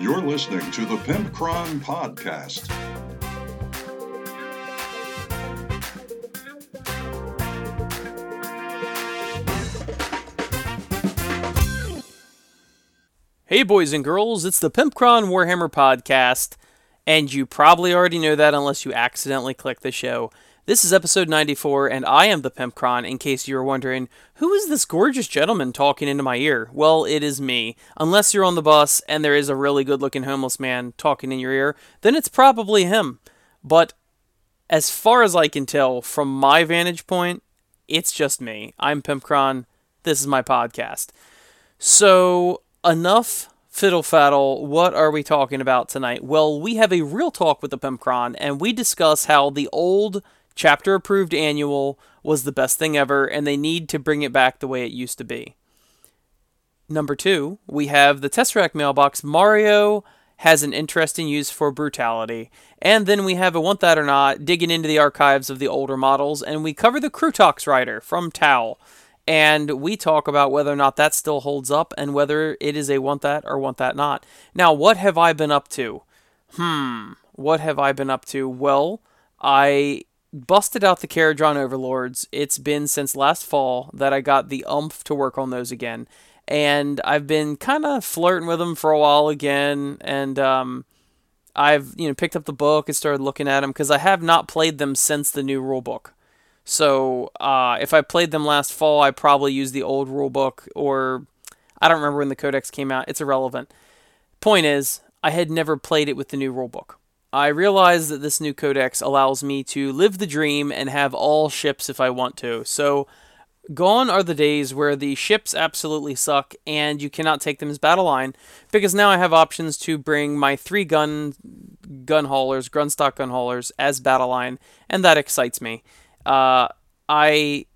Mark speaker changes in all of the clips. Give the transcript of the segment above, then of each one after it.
Speaker 1: You're listening to the Pimpcron Podcast.
Speaker 2: Hey, boys and girls, it's the Pimpcron Warhammer Podcast, and you probably already know that unless you accidentally click the show. This is episode 94, and I am the Pimpcron, in case you were wondering, who is this gorgeous gentleman talking into my ear? Well, it is me. Unless you're on the bus and there is a really good looking homeless man talking in your ear, then it's probably him. But as far as I can tell, from my vantage point, it's just me. I'm Pimpcron. This is my podcast. So, enough fiddle faddle. What are we talking about tonight? Well, we have a real talk with the Pimpcron, and we discuss how the old chapter approved annual was the best thing ever, and they need to bring it back the way it used to be. Number two, we have the Tesseract mailbox. Mario has an interesting use for brutality. And then we have a Want That or Not, digging into the archives of the older models, and we cover the Krootox Rider from Tau. And we talk about whether or not that still holds up and whether it is a Want That or Want That Not. Now, what have I been up to? Hmm, what have I been up to? Well, I busted out the Kharadron Overlords. It's been since last fall that I got the umph to work on those again. And I've been kind of flirting with them for a while again. And um, I've you know picked up the book and started looking at them because I have not played them since the new rulebook. So uh, if I played them last fall, I probably used the old rulebook or I don't remember when the codex came out. It's irrelevant. Point is, I had never played it with the new rulebook. I realize that this new codex allows me to live the dream and have all ships if I want to. So, gone are the days where the ships absolutely suck and you cannot take them as battle line because now I have options to bring my three gun gun haulers, Grundstok gun haulers as battle line, and that excites me. Uh, I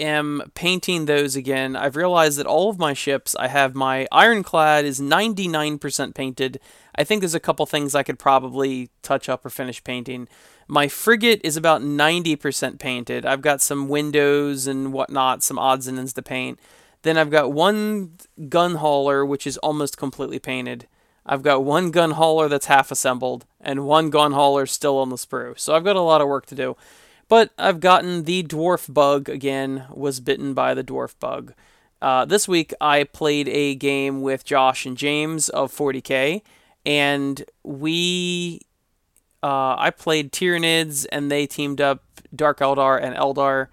Speaker 2: am painting those again. I've realized that all of my ships, I have my ironclad is 99% painted I think there's a couple things I could probably touch up or finish painting. My frigate is about 90% painted. I've got some windows and whatnot, some odds and ends to paint. Then I've got one gun hauler, which is almost completely painted. I've got one gun hauler that's half assembled, and one gun hauler still on the sprue. So I've got a lot of work to do. But I've gotten the dwarf bug again, was bitten by the dwarf bug. Uh, this week I played a game with Josh and James of 40k and we uh, I played Tyranids and they teamed up Dark Eldar and Eldar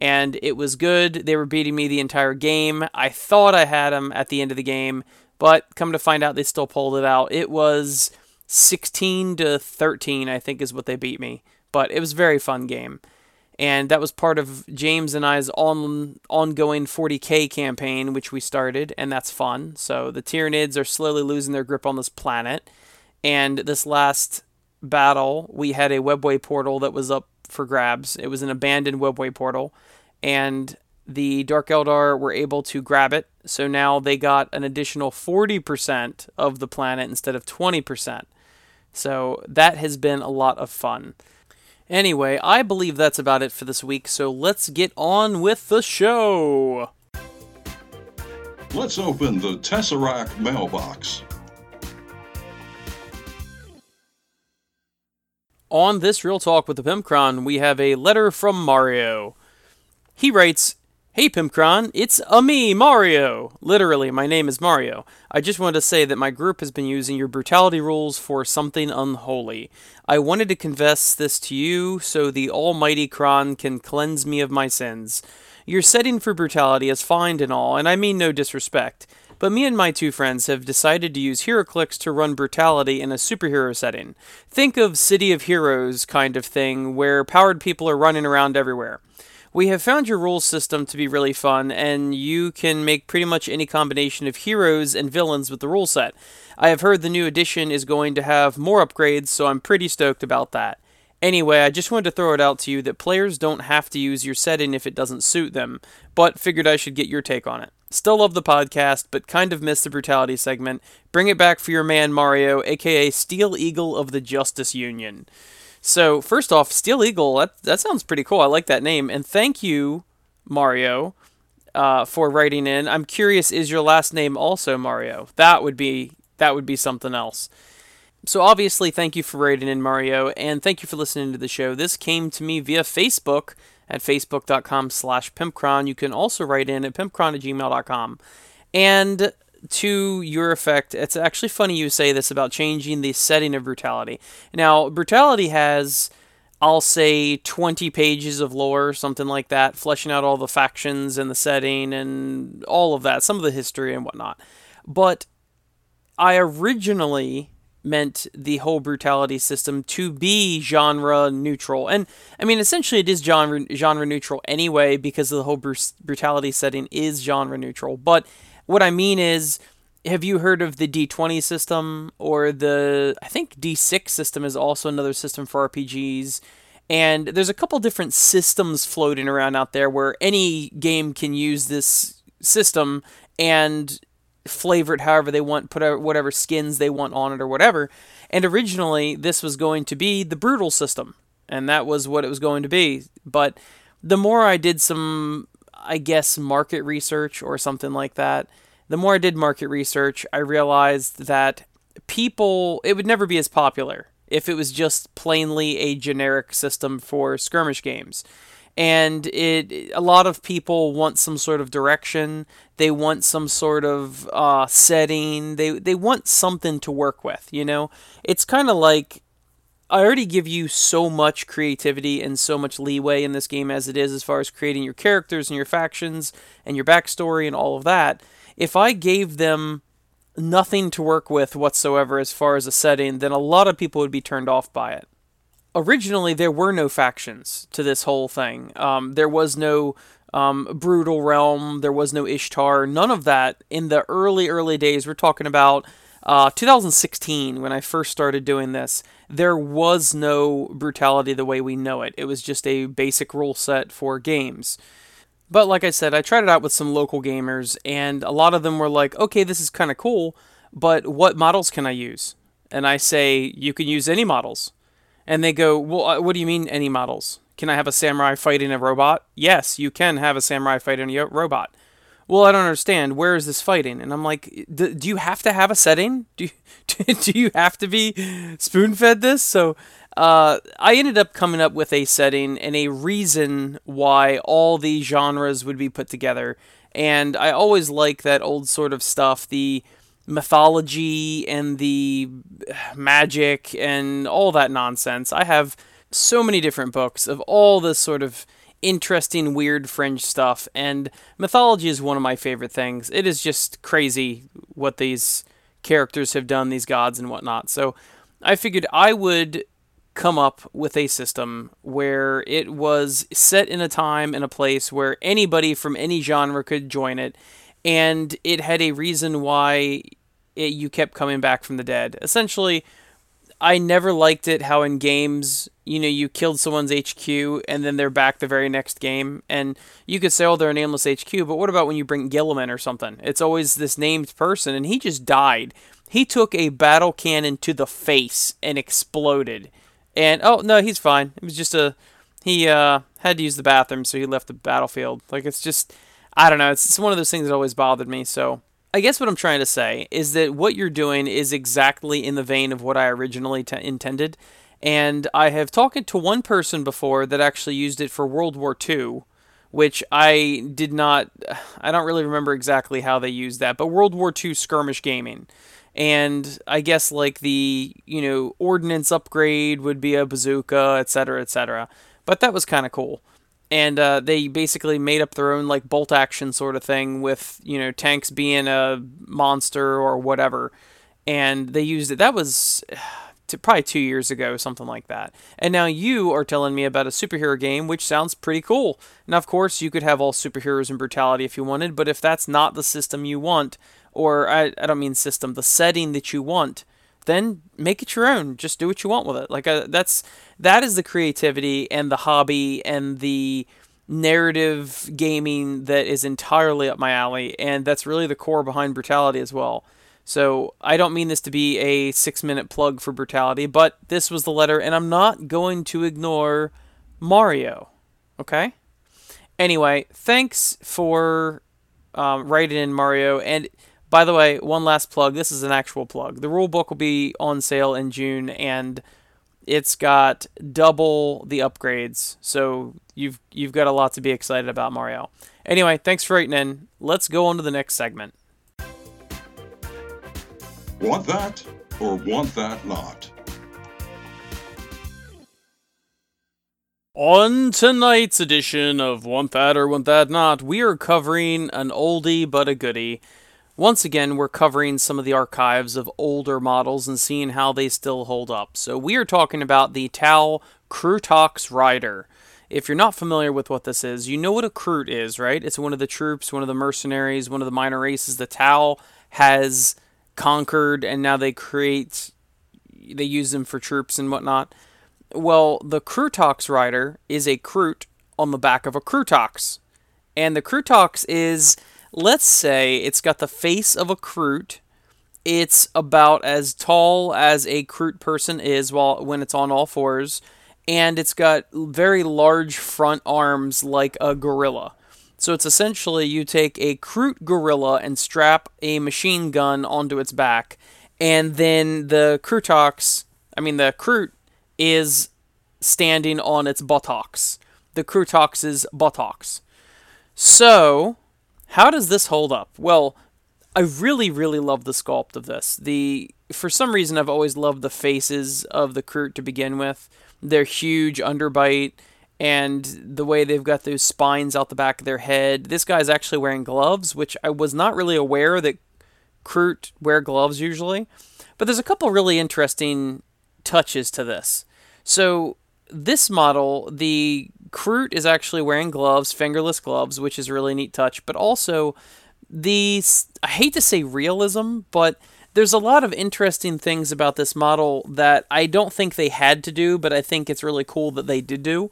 Speaker 2: and it was good. They were beating me the entire game. I thought I had them at the end of the game, but come to find out they still pulled it out. It was 16 to 13, I think is what they beat me. But it was a very fun game and that was part of James and I's on ongoing 40k campaign, which we started, and that's fun. So the Tyranids are slowly losing their grip on this planet, and this last battle, we had a webway portal that was up for grabs. It was an abandoned webway portal, and the Dark Eldar were able to grab it. So now they got an additional 40% of the planet instead of 20%. So that has been a lot of fun. Anyway, I believe that's about it for this week, so let's get on with the show.
Speaker 1: Let's open the Tesseract mailbox.
Speaker 2: On this Real Talk with the Pimpcron, we have a letter from Mario. He writes, Hey Pimpcron, it's a me, Mario! Literally, my name is Mario. I just wanted to say that my group has been using your brutality rules for something unholy. I wanted to confess this to you so the almighty Kron can cleanse me of my sins. Your setting for brutality is fine and all, and I mean no disrespect, but me and my two friends have decided to use HeroClix to run brutality in a superhero setting. Think of City of Heroes kind of thing, where powered people are running around everywhere. We have found your rules system to be really fun, and you can make pretty much any combination of heroes and villains with the rule set. I have heard the new edition is going to have more upgrades, so I'm pretty stoked about that. Anyway, I just wanted to throw it out to you that players don't have to use your setting if it doesn't suit them, but figured I should get your take on it. Still love the podcast, but kind of miss the brutality segment. Bring it back for your man Mario, aka Steel Eagle of the Justice Union. So first off, Steel Eagle, that that sounds pretty cool. I like that name, and thank you, Mario, uh, for writing in. I'm curious, is your last name also Mario? That would be that would be something else. So obviously, thank you for writing in Mario, and thank you for listening to the show. This came to me via Facebook at facebook.com slash pimpcron. You can also write in at pimpcron at gmail.com. And to your effect, it's actually funny you say this about changing the setting of Brutality. Now, Brutality has, I'll say, 20 pages of lore, something like that, fleshing out all the factions and the setting and all of that, some of the history and whatnot. But I originally meant the whole brutality system to be genre neutral. And I mean, essentially, it is genre, genre neutral anyway because the whole brutality setting is genre neutral. But what I mean is, have you heard of the D20 system or the, I think D6 system is also another system for RPGs. And there's a couple different systems floating around out there where any game can use this system and flavor it however they want, put whatever skins they want on it or whatever. And originally, this was going to be the brutal system, and that was what it was going to be. But the more I did some, I guess, market research or something like that, the more I did market research, I realized that people, it would never be as popular if it was just plainly a generic system for skirmish games. And it a lot of people want some sort of direction. They want some sort of uh, setting. They they want something to work with you know? It's kind of like I already give you so much creativity and so much leeway in this game as it is as far as creating your characters and your factions and your backstory and all of that if I gave them nothing to work with whatsoever as far as a setting then a lot of people would be turned off by it originally there were no factions to this whole thing. Um, there was no um, brutal realm. There was no Ishtar. None of that in the early early days. We're talking about uh, 2016 when I first started doing this. There was no brutality the way we know it. It was just a basic rule set for games. But like I said, I tried it out with some local gamers, and a lot of them were like, "Okay, this is kind of cool, but what models can I use?" And I say, "You can use any models." And they go, Well, uh, what do you mean, any models? Can I have a samurai fighting a robot? Yes, you can have a samurai fighting a robot. Well, I don't understand. Where is this fighting? And I'm like, do you have to have a setting? Do you, do you have to be spoon fed this? So uh, I ended up coming up with a setting and a reason why all the genres would be put together. And I always like that old sort of stuff. The mythology and the magic and all that nonsense. I have so many different books of all this sort of interesting, weird fringe stuff, and mythology is one of my favorite things. It is just crazy what these characters have done, these gods and whatnot. So I figured I would come up with a system where it was set in a time and a place where anybody from any genre could join it and it had a reason why it, you kept coming back from the dead. Essentially, I never liked it how in games, you know, you killed someone's HQ and then they're back the very next game. And you could say, oh, they're a nameless HQ, but what about when you bring Guilliman or something? It's always this named person, and he just died. He took a battle cannon to the face and exploded. And, oh, no, he's fine. It was just a. He uh, had to use the bathroom, so he left the battlefield. Like, it's just. I don't know. It's, it's one of those things that always bothered me, so. I guess what I'm trying to say is that what you're doing is exactly in the vein of what I originally t- intended. And I have talked to one person before that actually used it for World War II, which I did not, I don't really remember exactly how they used that, but World War II skirmish gaming. And I guess like the, you know, ordnance upgrade would be a bazooka, etc., etc. But that was kind of cool and uh, they basically made up their own like bolt action sort of thing with you know tanks being a monster or whatever. And they used it that was probably two years ago something like that. And now you are telling me about a superhero game which sounds pretty cool. Now of course you could have all superheroes and brutality if you wanted but if that's not the system you want or I, I don't mean system the setting that you want then make it your own. Just do what you want with it. Like uh, that's that is the creativity and the hobby and the narrative gaming that is entirely up my alley, and that's really the core behind Brutality as well. So I don't mean this to be a six minute plug for Brutality, but this was the letter, and I'm not going to ignore Mario. Okay? Anyway, thanks for um, writing in Mario, and By the way, one last plug. This is an actual plug. The rule book will be on sale in June, and it's got double the upgrades. So you've you've got a lot to be excited about, Mario. Anyway, thanks for writing in. Let's go on to the next segment.
Speaker 1: Want that or want that not?
Speaker 2: On tonight's edition of Want That or Want That Not, we are covering an oldie but a goodie. Once again, we're covering some of the archives of older models and seeing how they still hold up. So, we are talking about the Tau Krootox Rider. If you're not familiar with what this is, you know what a Kroot is, right? It's one of the troops, one of the mercenaries, one of the minor races the Tau has conquered, and now they create, they use them for troops and whatnot. Well, the Krootox Rider is a Kroot on the back of a Krootox. And the Krootox is, let's say, it's got the face of a Kroot. It's about as tall as a Kroot person is while when it's on all fours and it's got very large front arms like a gorilla. So it's essentially you take a Kroot gorilla and strap a machine gun onto its back, and then the Krootox, I mean the Kroot, is standing on its buttocks. The Krootox's buttocks. So, how does this hold up? Well, I really, really love the sculpt of this. The for some reason I've always loved the faces of the Kroot to begin with their huge underbite and the way they've got those spines out the back of their head. This guy's actually wearing gloves, which I was not really aware that Kroot wear gloves usually. But there's a couple really interesting touches to this. So this model, the Kroot is actually wearing gloves, fingerless gloves, which is a really neat touch. But also the I hate to say realism, but there's a lot of interesting things about this model that I don't think they had to do, but I think it's really cool that they did do.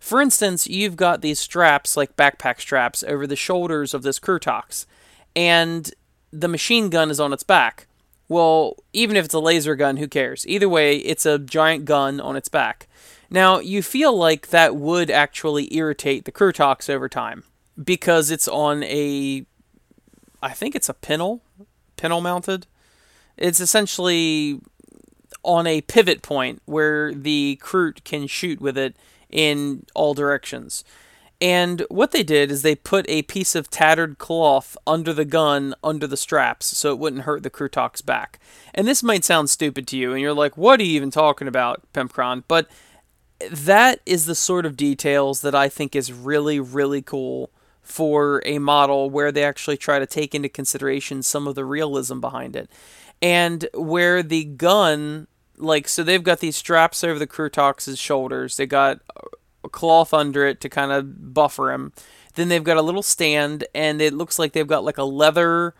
Speaker 2: For instance, you've got these straps, like backpack straps, over the shoulders of this Krootox, and the machine gun is on its back. Well, even if it's a laser gun, who cares? Either way, it's a giant gun on its back. Now, you feel like that would actually irritate the Krootox over time because it's on a, I think it's a pintle, pintle mounted. It's essentially on a pivot point where the Kroot can shoot with it in all directions. And what they did is they put a piece of tattered cloth under the gun, under the straps, so it wouldn't hurt the Krootox back. And this might sound stupid to you, and you're like, what are you even talking about, Pimpcron? But that is the sort of details that I think is really, really cool for a model where they actually try to take into consideration some of the realism behind it and where the gun like so they've got these straps over the Krootox's shoulders. They got a cloth under it to kind of buffer him. Then they've got a little stand, and it looks like they've got like a leather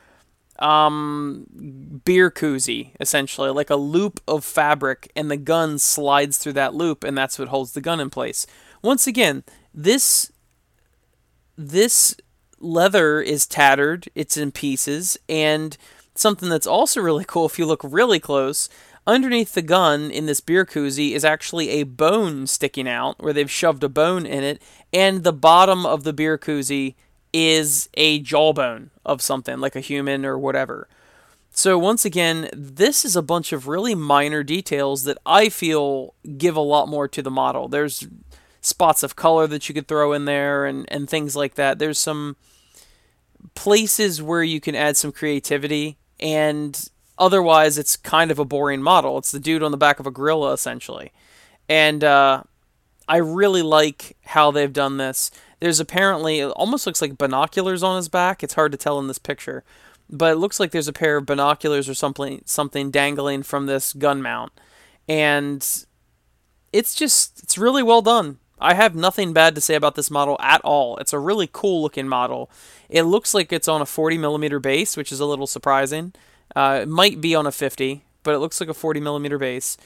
Speaker 2: um, beer koozie, essentially, like a loop of fabric, and the gun slides through that loop, and that's what holds the gun in place. Once again, this this leather is tattered, it's in pieces, and Something that's also really cool if you look really close, underneath the gun in this beer koozie is actually a bone sticking out where they've shoved a bone in it, and the bottom of the beer koozie is a jawbone of something, like a human or whatever. So, once again, this is a bunch of really minor details that I feel give a lot more to the model. There's spots of color that you could throw in there and, and things like that. There's some places where you can add some creativity and otherwise it's kind of a boring model. It's the dude on the back of a gorilla essentially, and uh, I really like how they've done this. There's apparently it almost looks like binoculars on his back. It's hard to tell in this picture, but it looks like there's a pair of binoculars or something something dangling from this gun mount, and it's just it's really well done. I have nothing bad to say about this model at all. It's a really cool looking model. It looks like it's on a 40 millimeter base, which is a little surprising. Uh, it might be on a 50, but it looks like a 40 millimeter base.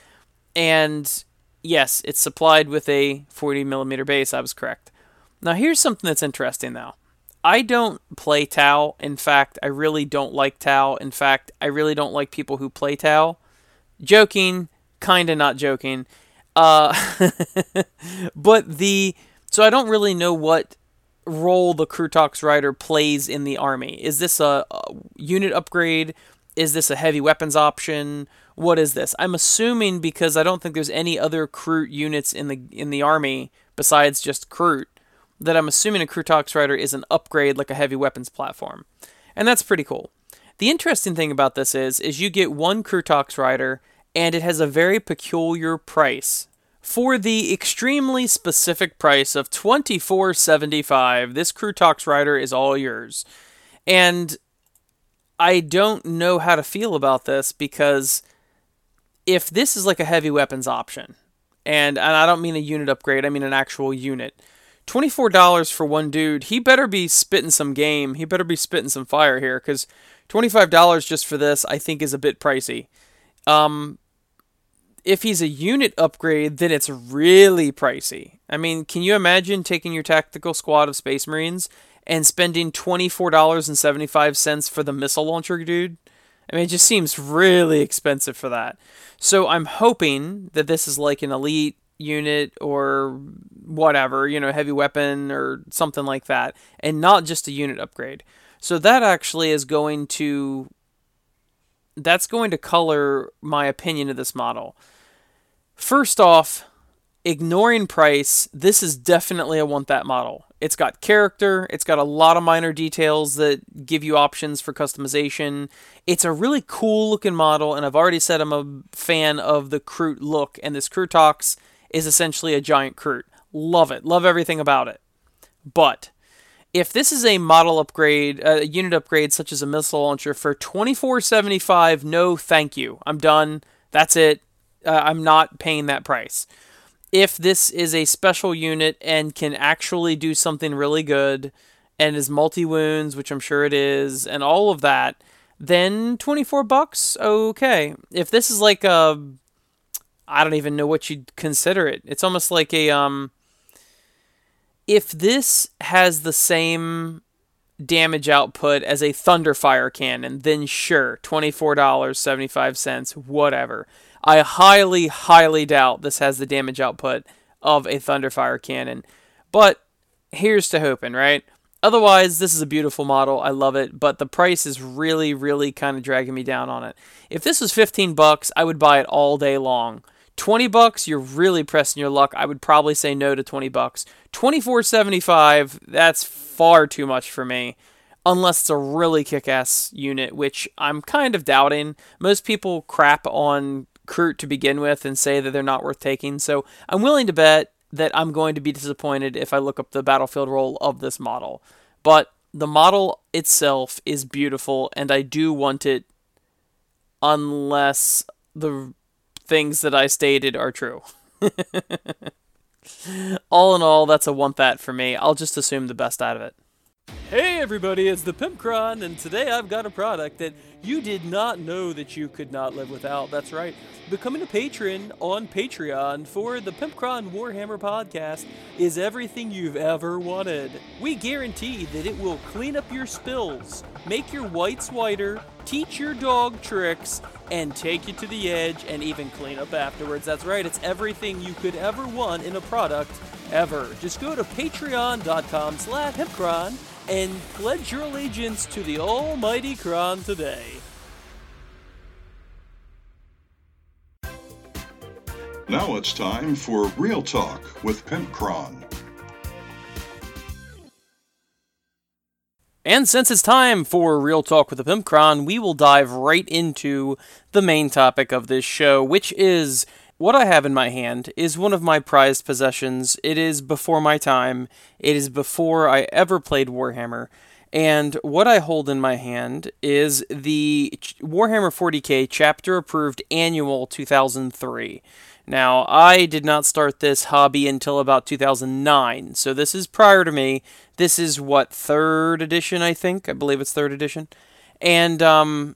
Speaker 2: And yes, it's supplied with a 40 millimeter base. I was correct. Now, here's something that's interesting though. I don't play Tau. In fact, I really don't like Tau. In fact, I really don't like people who play Tau. Joking, kind of not joking. Uh, but the so I don't really know what role the Krootox Rider plays in the army. Is this a, a unit upgrade? Is this a heavy weapons option? What is this? I'm assuming because I don't think there's any other Kroot units in the in the army besides just Kroot that I'm assuming a Krootox Rider is an upgrade like a heavy weapons platform. And that's pretty cool. The interesting thing about this is is you get one Krootox Rider and it has a very peculiar price. For the extremely specific price of $24.75, this Krootox Rider is all yours. And I don't know how to feel about this because if this is like a heavy weapons option, and, and I don't mean a unit upgrade, I mean an actual unit. $24 for one dude, he better be spitting some game. He better be spitting some fire here because $25 just for this, I think, is a bit pricey. Um, if he's a unit upgrade, then it's really pricey. I mean, can you imagine taking your tactical squad of Space Marines and spending $24.75 for the missile launcher dude? I mean, it just seems really expensive for that. So I'm hoping that this is like an elite unit or whatever, you know, heavy weapon or something like that, and not just a unit upgrade. So that actually is going to that's going to color my opinion of this model. First off, ignoring price, this is definitely a want that model. It's got character, it's got a lot of minor details that give you options for customization. It's a really cool looking model, and I've already said I'm a fan of the Kroot look, and this Krootox is essentially a giant Kroot. Love it, love everything about it. But if this is a model upgrade, a unit upgrade such as a missile launcher for 24.75, no thank you. I'm done. That's it. Uh, I'm not paying that price. If this is a special unit and can actually do something really good and is multi wounds, which I'm sure it is, and all of that, then 24 bucks, okay. If this is like a I don't even know what you'd consider it. It's almost like a um if this has the same damage output as a Thunderfire cannon, then sure, $24.75, whatever. I highly, highly doubt this has the damage output of a Thunderfire cannon. But here's to hoping, right? Otherwise, this is a beautiful model. I love it, but the price is really, really kind of dragging me down on it. If this was 15 bucks, I would buy it all day long. 20 bucks, you're really pressing your luck. I would probably say no to 20 bucks. 24.75, that's far too much for me. Unless it's a really kick-ass unit, which I'm kind of doubting. Most people crap on Kroot to begin with and say that they're not worth taking. So I'm willing to bet that I'm going to be disappointed if I look up the battlefield role of this model. But the model itself is beautiful, and I do want it unless the things that I stated are true. all in all, that's a want that for me. I'll just assume the best out of it. Hey everybody, it's the Pimpcron, and today I've got a product that you did not know that you could not live without. That's right. Becoming a patron on Patreon for the Pimpcron Warhammer podcast is everything you've ever wanted. We guarantee that it will clean up your spills, make your whites whiter, teach your dog tricks, and take you to the edge and even clean up afterwards. That's right, it's everything you could ever want in a product ever. Just go to patreon.com slash pimpcron and pledge your allegiance to the almighty Kron today.
Speaker 1: Now it's time for Real Talk with Pimpcron.
Speaker 2: And since it's time for Real Talk with the Pimpcron, we will dive right into the main topic of this show, which is what I have in my hand is one of my prized possessions. It is before my time. It is before I ever played Warhammer. And what I hold in my hand is the Warhammer 40k chapter approved annual 2003. Now, I did not start this hobby until about 2009, so this is prior to me. This is what, third edition, I think? I believe it's third edition. And um,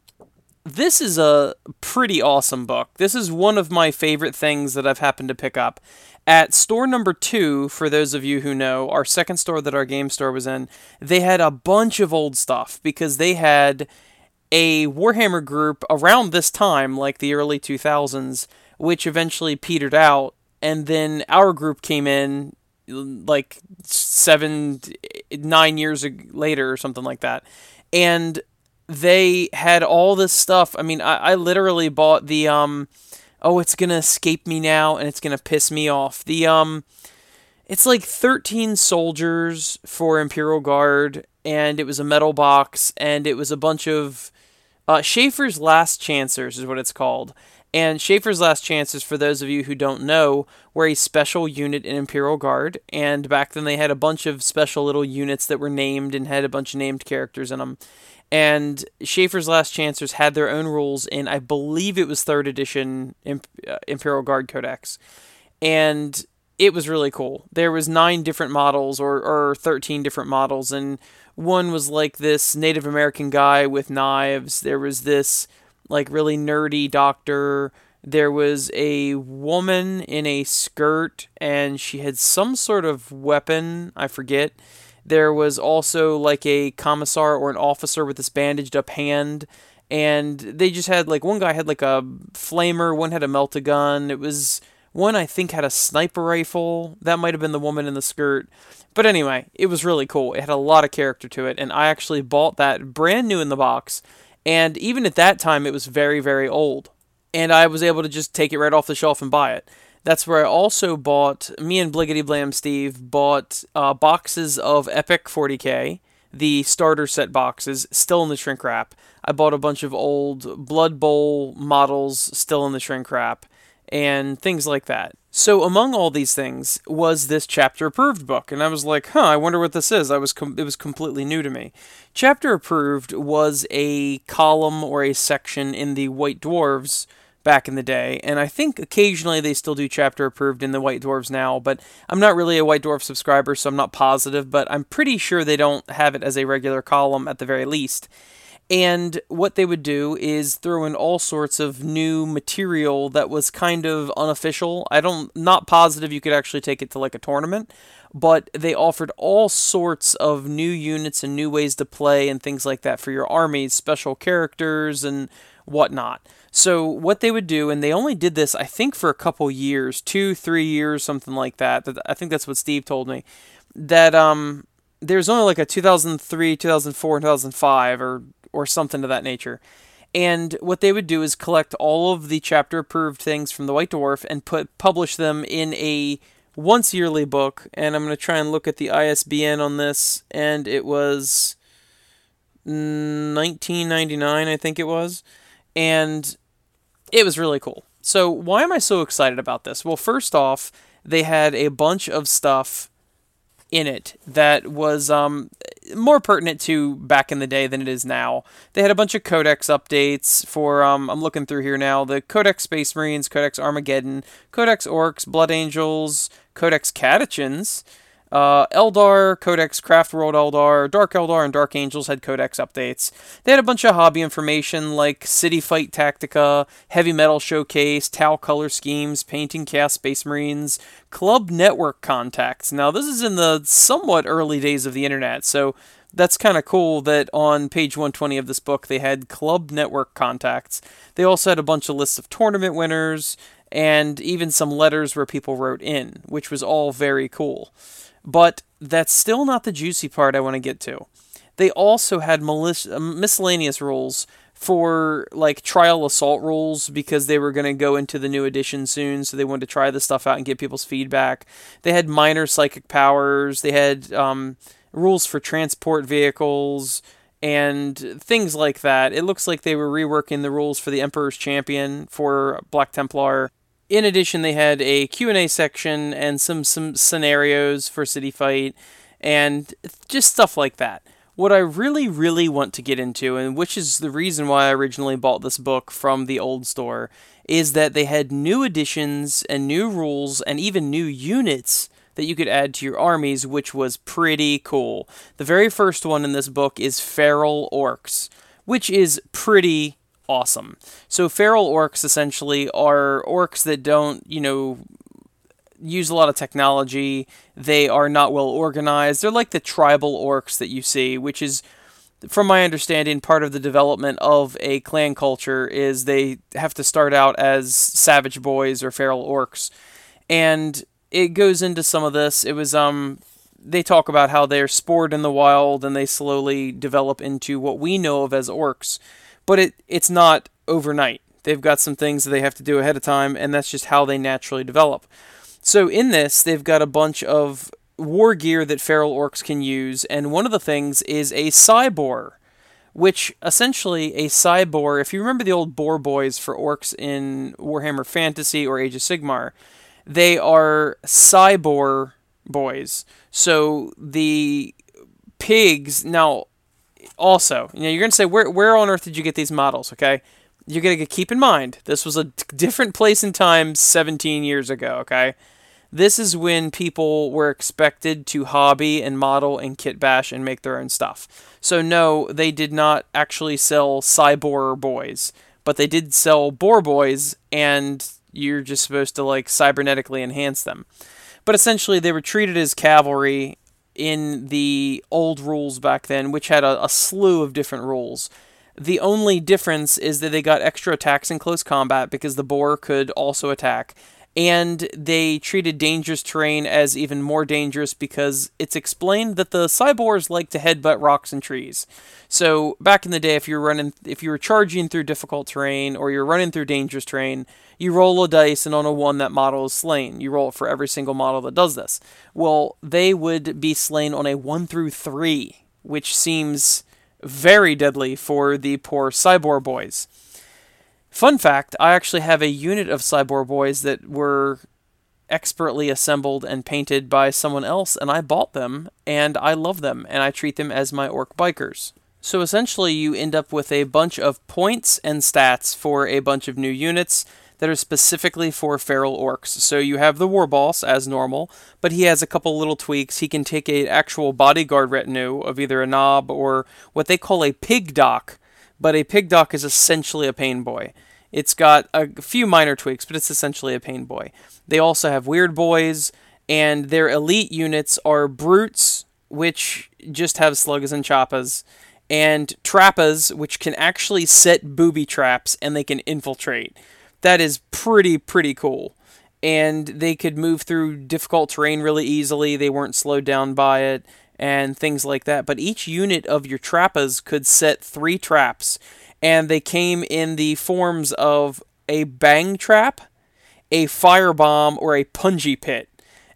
Speaker 2: this is a pretty awesome book. This is one of my favorite things that I've happened to pick up. At store number two, for those of you who know, our second store that our game store was in, they had a bunch of old stuff because they had a Warhammer group around this time, like the early 2000s, which eventually petered out. And then our group came in like seven, nine years later or something like that. And they had all this stuff. I mean, I, I literally bought the um, oh, it's gonna escape me now and it's gonna piss me off. The um, it's like 13 soldiers for Imperial Guard, and it was a metal box, and it was a bunch of uh, Schaeffer's Last Chancers is what it's called. And Schaeffer's Last Chancers, for those of you who don't know, were a special unit in Imperial Guard. And back then they had a bunch of special little units that were named and had a bunch of named characters in them. And Schaeffer's Last Chancers had their own rules in, I believe it was third edition uh, Imperial Guard Codex. And it was really cool. There was nine different models or, or 13 different models and one was like this Native American guy with knives. There was this like really nerdy doctor. There was a woman in a skirt and she had some sort of weapon, I forget. There was also like a commissar or an officer with this bandaged up hand and they just had like one guy had like a flamer, one had a melta gun. It was one I think had a sniper rifle. That might have been the woman in the skirt. But anyway, it was really cool. It had a lot of character to it, and I actually bought that brand new in the box. And even at that time, it was very, very old. And I was able to just take it right off the shelf and buy it. That's where I also bought, me and Bliggity Blam Steve bought uh, boxes of Epic 40k, the starter set boxes, still in the shrink wrap. I bought a bunch of old Blood Bowl models, still in the shrink wrap and things like that. So among all these things was this chapter approved book, and I was like, "Huh, I wonder what this is." I was com- it was completely new to me. Chapter approved was a column or a section in the White Dwarves back in the day, and I think occasionally they still do chapter approved in the White Dwarves now, but I'm not really a White Dwarf subscriber, so I'm not positive, but I'm pretty sure they don't have it as a regular column at the very least. And what they would do is throw in all sorts of new material that was kind of unofficial. I don't not positive you could actually take it to like a tournament, but they offered all sorts of new units and new ways to play and things like that for your armies, special characters and whatnot. So what they would do, and they only did this, I think, for a couple years, two, three years, something like that. I think that's what Steve told me. That um, there's only like a 2003, 2004, 2005, or or something to that nature. And what they would do is collect all of the chapter approved things from the White Dwarf and put publish them in a once yearly book. And I'm going to try and look at the ISBN on this, and it was 1999, I think it was, and it was really cool. So why am I so excited about this? Well, first off, they had a bunch of stuff in it that was um, more pertinent to back in the day than it is now. They had a bunch of Codex updates for, um, I'm looking through here now, the Codex Space Marines, Codex Armageddon, Codex Orks, Blood Angels, Codex Catachans, uh, Eldar, Codex Craft World Eldar, Dark Eldar, and Dark Angels had Codex updates. They had a bunch of hobby information like City Fight Tactica, Heavy Metal Showcase, Tau Color Schemes, Painting Cast Space Marines, Club Network Contacts. Now, this is in the somewhat early days of the internet, so that's kind of cool that on page 120 of this book they had club network contacts. They also had a bunch of lists of tournament winners and even some letters where people wrote in, which was all very cool. But that's still not the juicy part I want to get to. They also had miscellaneous rules for like trial assault rules because they were going to go into the new edition soon, so they wanted to try this stuff out and get people's feedback. They had minor psychic powers. They had um, rules for transport vehicles and things like that. It looks like they were reworking the rules for the Emperor's Champion for Black Templar in addition, they had a Q&A section and some some scenarios for City Fight and just stuff like that. What I really really want to get into and which is the reason why I originally bought this book from the old store is that they had new additions and new rules and even new units that you could add to your armies, which was pretty cool. The very first one in this book is Feral Orcs, which is pretty awesome. So feral orcs essentially are orcs that don't, you know, use a lot of technology. They are not well organized. They're like the tribal orcs that you see, which is from my understanding part of the development of a clan culture is they have to start out as savage boys or feral orcs. And it goes into some of this. It was um they talk about how they're spored in the wild and they slowly develop into what we know of as orcs, but it it's not overnight. They've got some things that they have to do ahead of time, and that's just how they naturally develop. So in this, they've got a bunch of war gear that feral orcs can use, and one of the things is a cyboar, which essentially a cyboar. If you remember the old boar boys for orcs in Warhammer Fantasy or Age of Sigmar, they are cyboar boys. So the pigs now also, you know, you're gonna say where where on earth did you get these models? Okay, you're gonna keep in mind this was a different place and time 17 years ago. Okay, this is when people were expected to hobby and model and kit bash and make their own stuff. So no, they did not actually sell cyboar boys, but they did sell boar boys, and you're just supposed to like cybernetically enhance them. But essentially, they were treated as cavalry in the old rules back then, which had a, a slew of different rules. The only difference is that they got extra attacks in close combat because the boar could also attack, and they treated dangerous terrain as even more dangerous because it's explained that the cyborgs like to headbutt rocks and trees. So back in the day, if you're running, if you were charging through difficult terrain or you're running through dangerous terrain, you roll a dice, and on a one, that model is slain. You roll it for every single model that does this. Well, they would be slain on a one through three, which seems very deadly for the poor cyborg boys. Fun fact I actually have a unit of Cyboar Boys that were expertly assembled and painted by someone else, and I bought them, and I love them, and I treat them as my orc bikers. So essentially, you end up with a bunch of points and stats for a bunch of new units that are specifically for feral orcs. So you have the war boss as normal, but he has a couple little tweaks. He can take an actual bodyguard retinue of either a knob or what they call a pig doc, but a pig doc is essentially a pain boy. It's got a few minor tweaks, but it's essentially a pain boy. They also have weird boys, and their elite units are brutes, which just have slugs and choppas, and trappas, which can actually set booby traps and they can infiltrate. That is pretty pretty cool. And they could move through difficult terrain really easily. They weren't slowed down by it and things like that. But each unit of your trappas could set three traps, and they came in the forms of a bang trap, a firebomb, or a punji pit.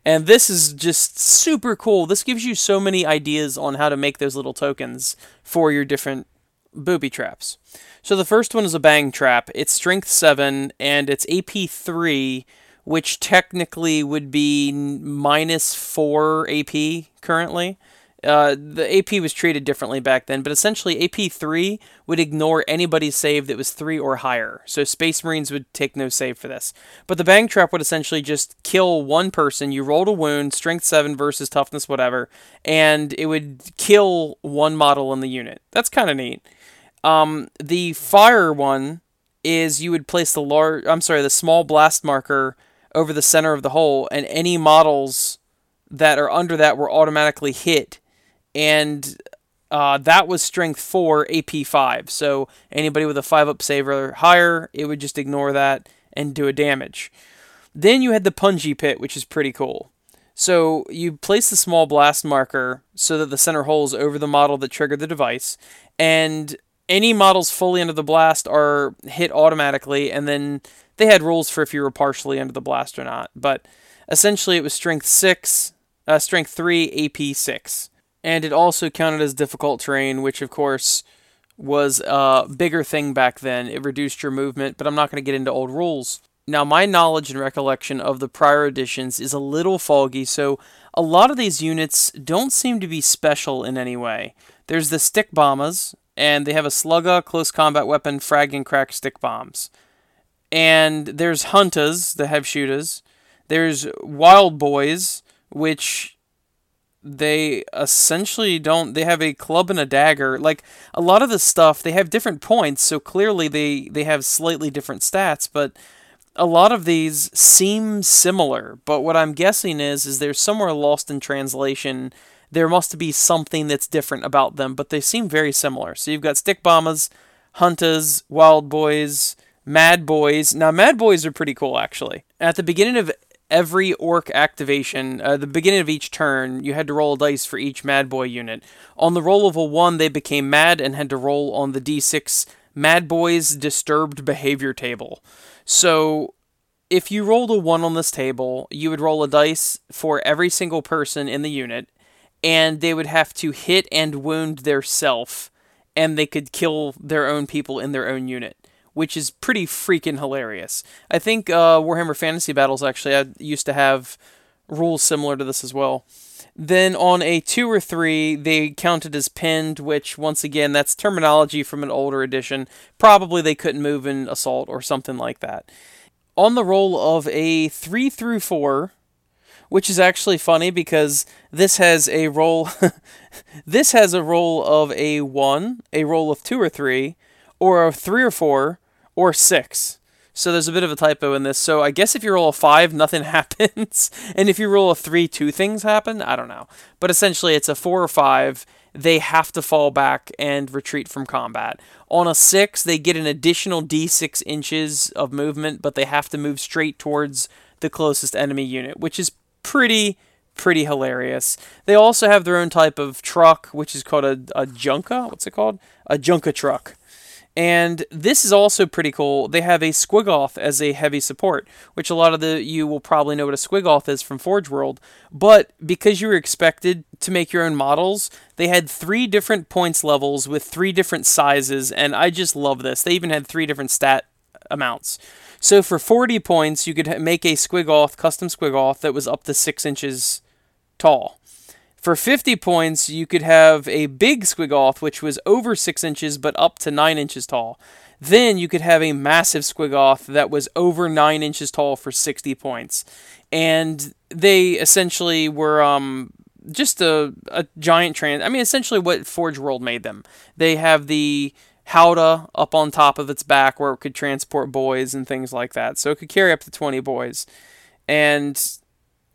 Speaker 2: And this is just super cool. This gives you so many ideas on how to make those little tokens for your different booby traps. So the first one is a bang trap. It's strength 7 and it's AP 3, which technically would be minus 4 AP currently. Uh, the AP was treated differently back then, but essentially AP 3 would ignore anybody's save that was 3 or higher. So Space Marines would take no save for this. But the Bang Trap would essentially just kill one person. You rolled a wound, strength 7 versus toughness, whatever, and it would kill one model in the unit. That's kind of neat. Um, the Fire one is you would place the large, I'm sorry, the small blast marker over the center of the hole, and any models that are under that were automatically hit and uh, that was strength 4 AP 5. So anybody with a 5 up save or higher, it would just ignore that and do a damage. Then you had the Punji Pit, which is pretty cool. So you place the small blast marker so that the center hole is over the model that triggered the device, and any models fully under the blast are hit automatically, and then they had rules for if you were partially under the blast or not. But essentially, it was strength 6, uh, strength 3, AP 6 and it also counted as difficult terrain, which of course was a bigger thing back then. It reduced your movement, but I'm not going to get into old rules. Now, my knowledge and recollection of the prior editions is a little foggy, so a lot of these units don't seem to be special in any way. There's the stick bombers, and they have a slugga, close combat weapon, frag and crack stick bombs. And there's hunters that have shooters. There's wild boys, which they essentially don't they have a club and a dagger. Like a lot of the stuff they have different points so clearly they they have slightly different stats but a lot of these seem similar. But what i'm guessing is is they're somewhere lost in translation. There must be something that's different about them but they seem very similar. So you've got stick bombers hunters wild boys mad boys. Now mad boys are pretty cool actually. At the beginning of every orc activation, uh, the beginning of each turn, you had to roll a dice for each Mad Boy unit. On the roll of a 1, they became mad and had to roll on the d6 Mad Boy's Disturbed Behavior table. So if you rolled a 1 on this table, you would roll a dice for every single person in the unit, and they would have to hit and wound their self, and they could kill their own people in their own unit which is pretty freaking hilarious. I think uh, Warhammer Fantasy Battles actually I used to have rules similar to this as well. Then on a two or three, they counted as pinned, which once again, that's terminology from an older edition. Probably they couldn't move in assault or something like that. On the roll of a three through four, which is actually funny because this has a roll. this has a roll of a one, a roll of two or three, or a three or four, or six. So there's a bit of a typo in this. So I guess if you roll a five, nothing happens. and if you roll a three, two things happen. I don't know. But essentially, it's a four or five. They have to fall back and retreat from combat. On a six, they get an additional d6 inches of movement, but they have to move straight towards the closest enemy unit, which is pretty pretty hilarious. They also have their own type of truck, which is called a, a Junka. What's it called? A Junka truck. And this is also pretty cool. They have a Squiggoth as a heavy support, which a lot of the you will probably know what a Squiggoth is from Forge World. But because you were expected to make your own models, they had three different points levels with three different sizes, and I just love this. They even had three different stat amounts. So for 40 points, you could make a Squiggoth, custom Squiggoth, that was up to six inches tall. For 50 points, you could have a big Squiggoth, which was over 6 inches but up to 9 inches tall. Then you could have a massive Squiggoth that was over 9 inches tall for 60 points. And they essentially were um, just a, a giant trans. I mean, essentially what Forge World made them. They have the Howdah up on top of its back where it could transport boys and things like that. So it could carry up to 20 boys. And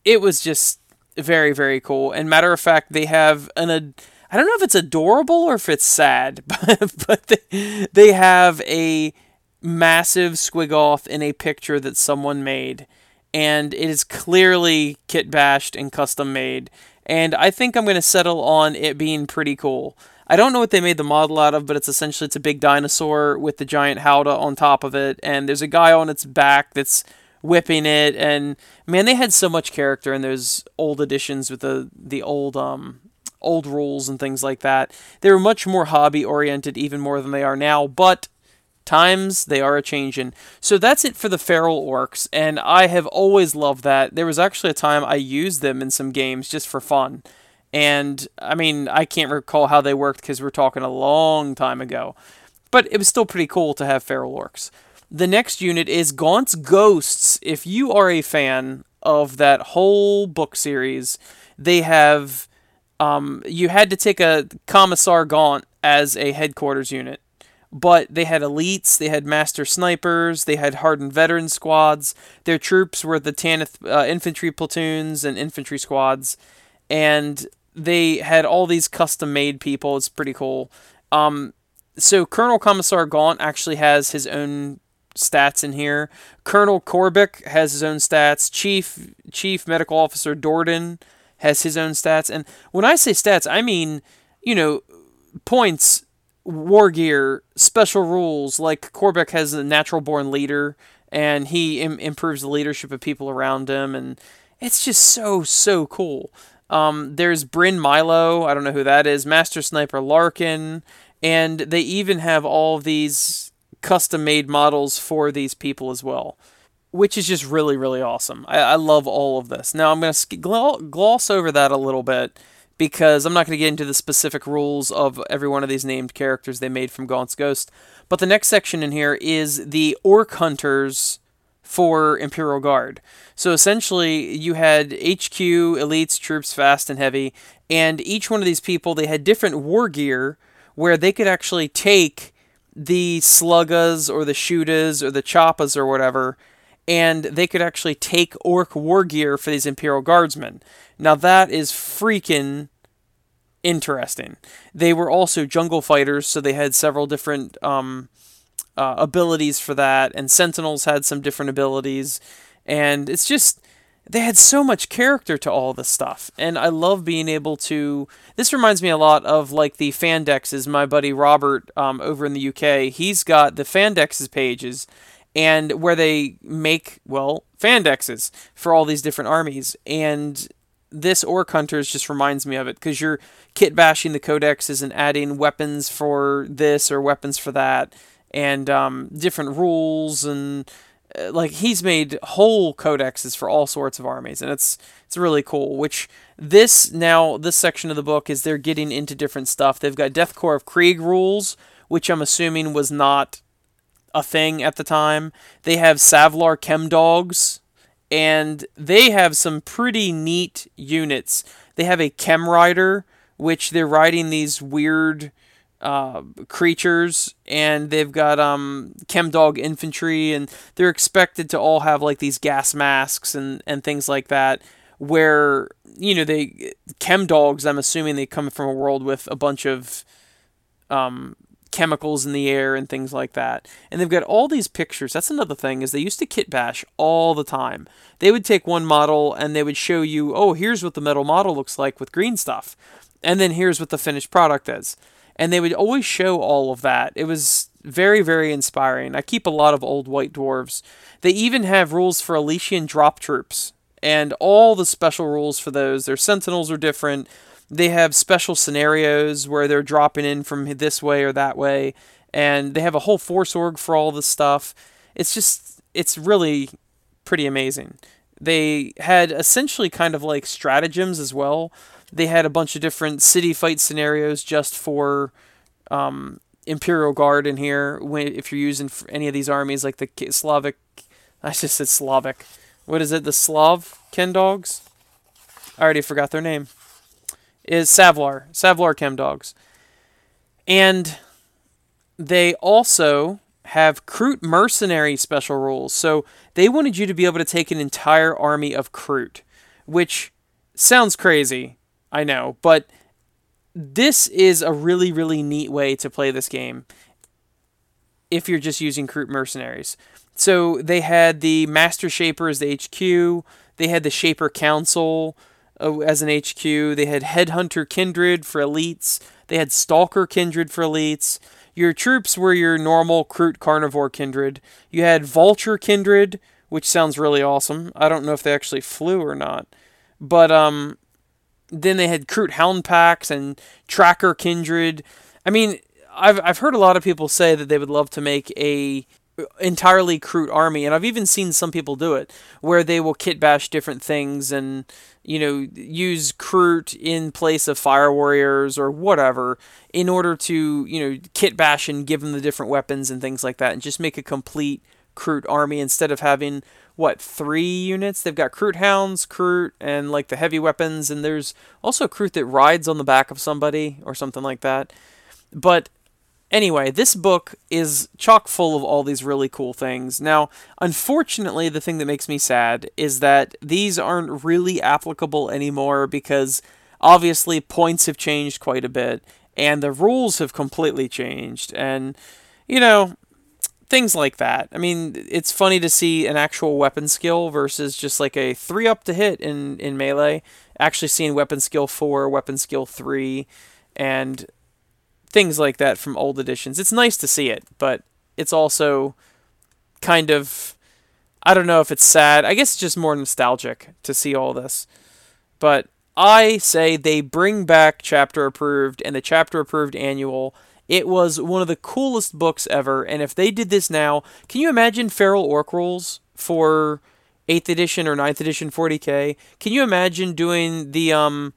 Speaker 2: it was just very very cool. And matter of fact, they have an ad- I don't know if it's adorable or if it's sad, but but they, they have a massive squiggoth in a picture that someone made, and it is clearly kit bashed and custom made. And I think I'm going to settle on it being pretty cool. I don't know what they made the model out of, but it's essentially it's a big dinosaur with the giant howdah on top of it, and there's a guy on its back that's whipping it and man they had so much character in those old editions with the the old um old rules and things like that. They were much more hobby oriented even more than they are now but times they are a changing so that's it for the feral orks and i have always loved that. There was actually a time i used them in some games just for fun. And i mean i can't recall how they worked because we're talking a long time ago. But it was still pretty cool to have feral orks the next unit is Gaunt's Ghosts. If you are a fan of that whole book series, they have. Um, you had to take a Commissar Gaunt as a headquarters unit, but they had elites, they had master snipers, they had hardened veteran squads. Their troops were the Tanith uh, infantry platoons and infantry squads, and they had all these custom made people. It's pretty cool. Um, so Colonel Commissar Gaunt actually has his own stats in here. Colonel Corbec has his own stats. Chief Chief Medical Officer Dorden has his own stats. And when I say stats, I mean, you know, points, war gear, special rules. Like Corbec has a natural born leader, and he Im- improves the leadership of people around him, and it's just so so cool. Um, there's Brin Milo. I don't know who that is. Master Sniper Larkin, and they even have all these custom made models for these people as well, which is just really, really awesome. I, I love all of this. Now, I'm going to gloss over that a little bit because I'm not going to get into the specific rules of every one of these named characters they made from Gaunt's Ghost. But the next section in here is the Ork Hunters for Imperial Guard. So essentially, you had HQ, elites, troops, fast and heavy, and each one of these people they had different war gear where they could actually take the sluggas or the shootas or the choppas or whatever, and they could actually take ork war gear for these Imperial Guardsmen. Now that is freaking interesting. They were also jungle fighters, so they had several different um, uh, abilities for that, and Sentinels had some different abilities, and it's just they had so much character to all this stuff and i love being able to this reminds me a lot of like the fandexes. My buddy robert um, over in the uk he's got the fandexes pages and where they make well fandexes for all these different armies and this ork hunters just reminds me of it because you're kit bashing the codexes and adding weapons for this or weapons for that and um, different rules and like he's made whole codexes for all sorts of armies and it's it's really cool which this now this section of the book is they're getting into different stuff. They've got death korps of krieg rules which i'm assuming was not a thing at the time. They have savlar chem dogs and they have some pretty neat units. They have a chem rider which they're riding these weird uh, creatures, and they've got um, Chemdog infantry, and they're expected to all have like these gas masks and, and things like that. Where you know they Chemdogs, I'm assuming they come from a world with a bunch of um, chemicals in the air and things like that. And they've got all these pictures. That's another thing is they used to kit bash all the time. They would take one model and they would show you, oh, here's what the metal model looks like with green stuff. And then here's what the finished product is and they would always show all of that. It was very, very inspiring. I keep a lot of old white dwarves. They even have rules for Elysian drop troops, and all the special rules for those. Their sentinels are different. They have special scenarios where they're dropping in from this way or that way, and they have a whole force org for all this stuff. It's just, it's really pretty amazing. They had essentially kind of like stratagems as well they had a bunch of different city fight scenarios just for um, Imperial Guard in here. When, if you're using any of these armies, like the Slavic, I just said Slavic. What is it? The Slav Ken dogs? I already forgot their name. Is Savlar Savlar Chem dogs, and they also have Kroot mercenary special rules. So they wanted you to be able to take an entire army of Kroot, which sounds crazy, I know, but this is a really, really neat way to play this game if you're just using Kroot Mercenaries. So they had the Master Shaper as the HQ, they had the Shaper Council uh, as an HQ, they had Headhunter Kindred for elites, they had Stalker Kindred for elites. Your troops were your normal Kroot Carnivore Kindred. You had Vulture Kindred, which sounds really awesome. I don't know if they actually flew or not. But um, then they had Kroot Hound Packs and Tracker Kindred. I mean, I've I've heard a lot of people say that they would love to make a entirely Kroot army, and I've even seen some people do it where they will kit bash different things and you know use Kroot in place of Fire Warriors or whatever in order to you know kit bash and give them the different weapons and things like that, and just make a complete Kroot army instead of having what three units. They've got Kroot Hounds, Kroot, and like the heavy weapons, and there's also a Kroot that rides on the back of somebody or something like that. But anyway, this book is chock full of all these really cool things. Now, unfortunately, the thing that makes me sad is that these aren't really applicable anymore because obviously points have changed quite a bit and the rules have completely changed and you know things like that. I mean, it's funny to see an actual weapon skill versus just like a three up to hit in in melee. Actually, seeing weapon skill four, weapon skill three, and things like that from old editions. It's nice to see it, but it's also kind of I don't know if it's sad. I guess it's just more nostalgic to see all this. But I say they bring back chapter approved and the chapter approved annual it was one of the coolest books ever, and if they did this now, can you imagine Feral Ork rules for 8th edition or 9th edition 40k? Can you imagine doing the um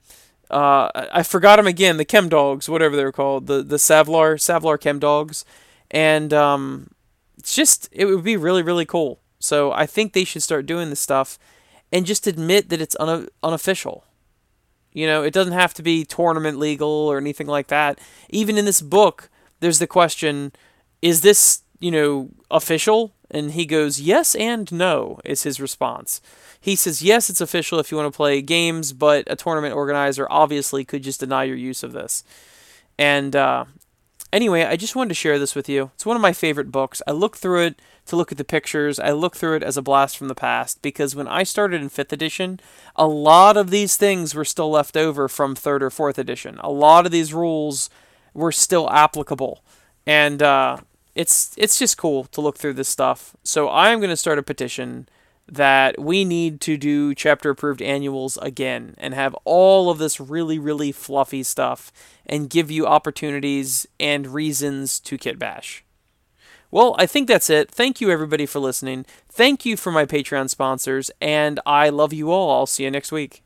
Speaker 2: uh I forgot them again, the Chem Dogs, whatever they're called, the the Savlar Savlar Chem Dogs, and um it's just it would be really really cool. So I think they should start doing this stuff and just admit that it's un- unofficial. You know, it doesn't have to be tournament legal or anything like that. Even in this book, there's the question is this, you know, official? And he goes, yes and no, is his response. He says, yes, it's official if you want to play games, but a tournament organizer obviously could just deny your use of this. And uh, anyway, I just wanted to share this with you. It's one of my favorite books. I look through it to look at the pictures. I look through it as a blast from the past because when I started in 5th edition, a lot of these things were still left over from 3rd or 4th edition. A lot of these rules were still applicable. And uh, it's it's just cool to look through this stuff. So I'm going to start a petition that we need to do chapter approved annuals again and have all of this really really fluffy stuff and give you opportunities and reasons to kit bash. Well, I think that's it. Thank you everybody for listening. Thank you for my Patreon sponsors and I love you all. I'll see you next week.